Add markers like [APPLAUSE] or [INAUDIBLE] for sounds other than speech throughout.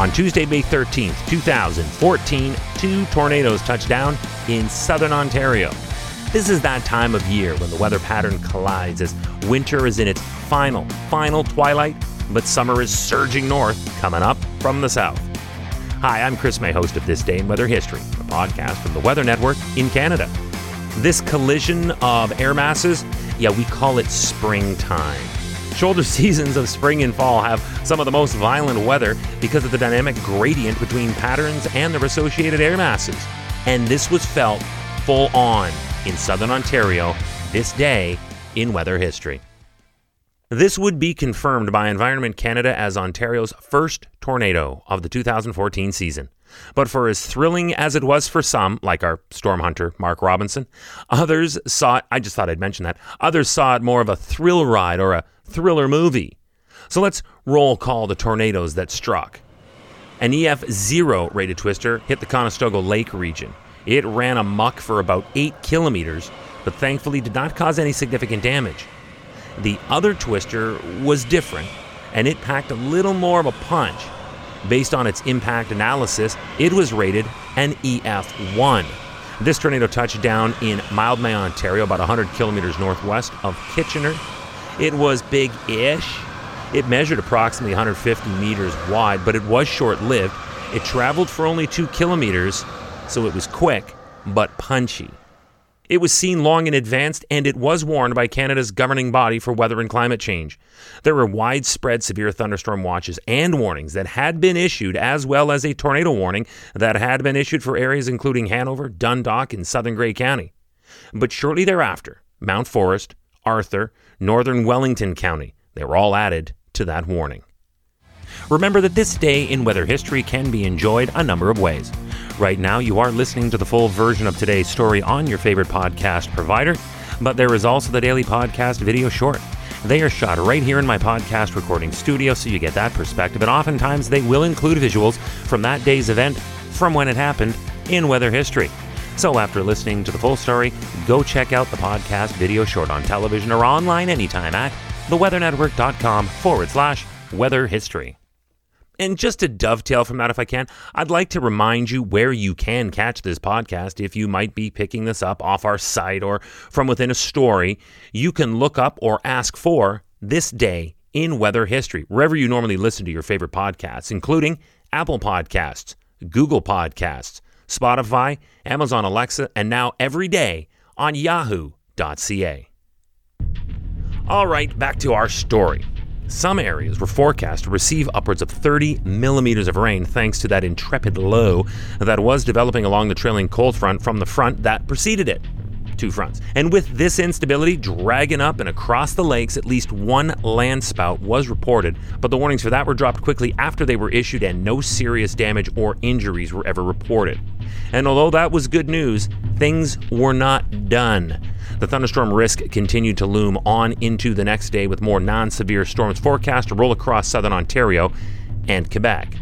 On Tuesday, May 13th, 2014, two tornadoes touched down in southern Ontario. This is that time of year when the weather pattern collides as winter is in its final, final twilight, but summer is surging north, coming up from the south. Hi, I'm Chris May, host of This Day in Weather History, a podcast from the Weather Network in Canada. This collision of air masses, yeah, we call it springtime. Shoulder [LAUGHS] seasons of spring and fall have some of the most violent weather because of the dynamic gradient between patterns and their associated air masses. And this was felt full on in southern Ontario this day in weather history. This would be confirmed by Environment Canada as Ontario's first tornado of the 2014 season. But for as thrilling as it was for some, like our storm hunter, Mark Robinson, others saw it, I just thought I'd mention that, others saw it more of a thrill ride or a thriller movie. So let's roll call the tornadoes that struck. An EF0 rated twister hit the Conestoga Lake region. It ran amuck for about 8 kilometers, but thankfully did not cause any significant damage. The other twister was different, and it packed a little more of a punch. Based on its impact analysis, it was rated an EF1. This tornado touched down in Mildmay, Ontario, about 100 kilometers northwest of Kitchener. It was big ish. It measured approximately 150 meters wide, but it was short lived. It traveled for only two kilometers, so it was quick but punchy. It was seen long in advance, and it was warned by Canada's governing body for weather and climate change. There were widespread severe thunderstorm watches and warnings that had been issued, as well as a tornado warning that had been issued for areas including Hanover, Dundalk, and southern Grey County. But shortly thereafter, Mount Forest, Arthur, northern Wellington County, they were all added to that warning. Remember that this day in weather history can be enjoyed a number of ways. Right now, you are listening to the full version of today's story on your favorite podcast provider, but there is also the daily podcast video short. They are shot right here in my podcast recording studio, so you get that perspective, and oftentimes they will include visuals from that day's event from when it happened in weather history. So after listening to the full story, go check out the podcast video short on television or online anytime at theweathernetwork.com forward slash weather history. And just to dovetail from that, if I can, I'd like to remind you where you can catch this podcast. If you might be picking this up off our site or from within a story, you can look up or ask for This Day in Weather History, wherever you normally listen to your favorite podcasts, including Apple Podcasts, Google Podcasts, Spotify, Amazon Alexa, and now every day on yahoo.ca. All right, back to our story. Some areas were forecast to receive upwards of 30 millimeters of rain thanks to that intrepid low that was developing along the trailing cold front from the front that preceded it. Two fronts. And with this instability dragging up and across the lakes, at least one land spout was reported, but the warnings for that were dropped quickly after they were issued and no serious damage or injuries were ever reported. And although that was good news, things were not done. The thunderstorm risk continued to loom on into the next day with more non severe storms forecast to roll across southern Ontario and Quebec.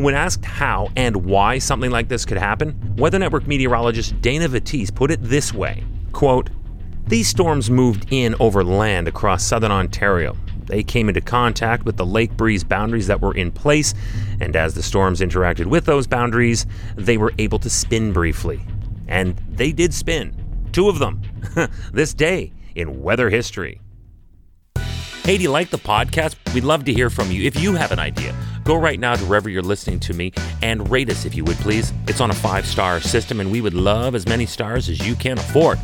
When asked how and why something like this could happen, Weather Network meteorologist Dayna Vettese put it this way quote, These storms moved in over land across southern Ontario. They came into contact with the lake breeze boundaries that were in place, and as the storms interacted with those boundaries, they were able to spin briefly. And they did spin. Two of them. [LAUGHS] this day in weather history. Hey, do you like the podcast? We'd love to hear from you. If you have an idea, go right now to wherever you're listening to me and rate us if you would please. It's on a five star system, and we would love as many stars as you can afford.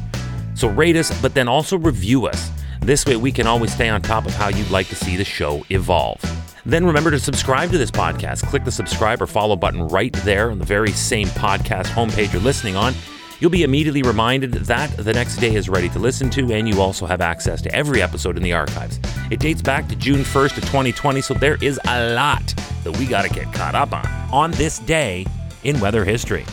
So rate us, but then also review us. This way, we can always stay on top of how you'd like to see the show evolve. Then remember to subscribe to this podcast. Click the subscribe or follow button right there on the very same podcast homepage you're listening on. You'll be immediately reminded that the next day is ready to listen to, and you also have access to every episode in the archives. It dates back to June 1st of 2020, so there is a lot that we got to get caught up on on this day in weather history.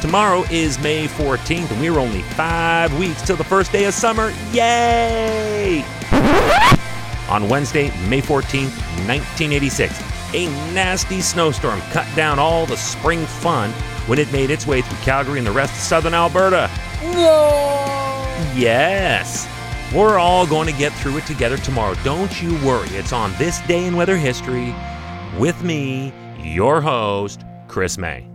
Tomorrow is May 14th, and we're only five weeks till the first day of summer. Yay! [LAUGHS] On Wednesday, May 14th, 1986, a nasty snowstorm cut down all the spring fun when it made its way through Calgary and the rest of southern Alberta. Yes. We're all going to get through it together tomorrow. Don't you worry. It's on this day in weather history with me, your host, Chris May.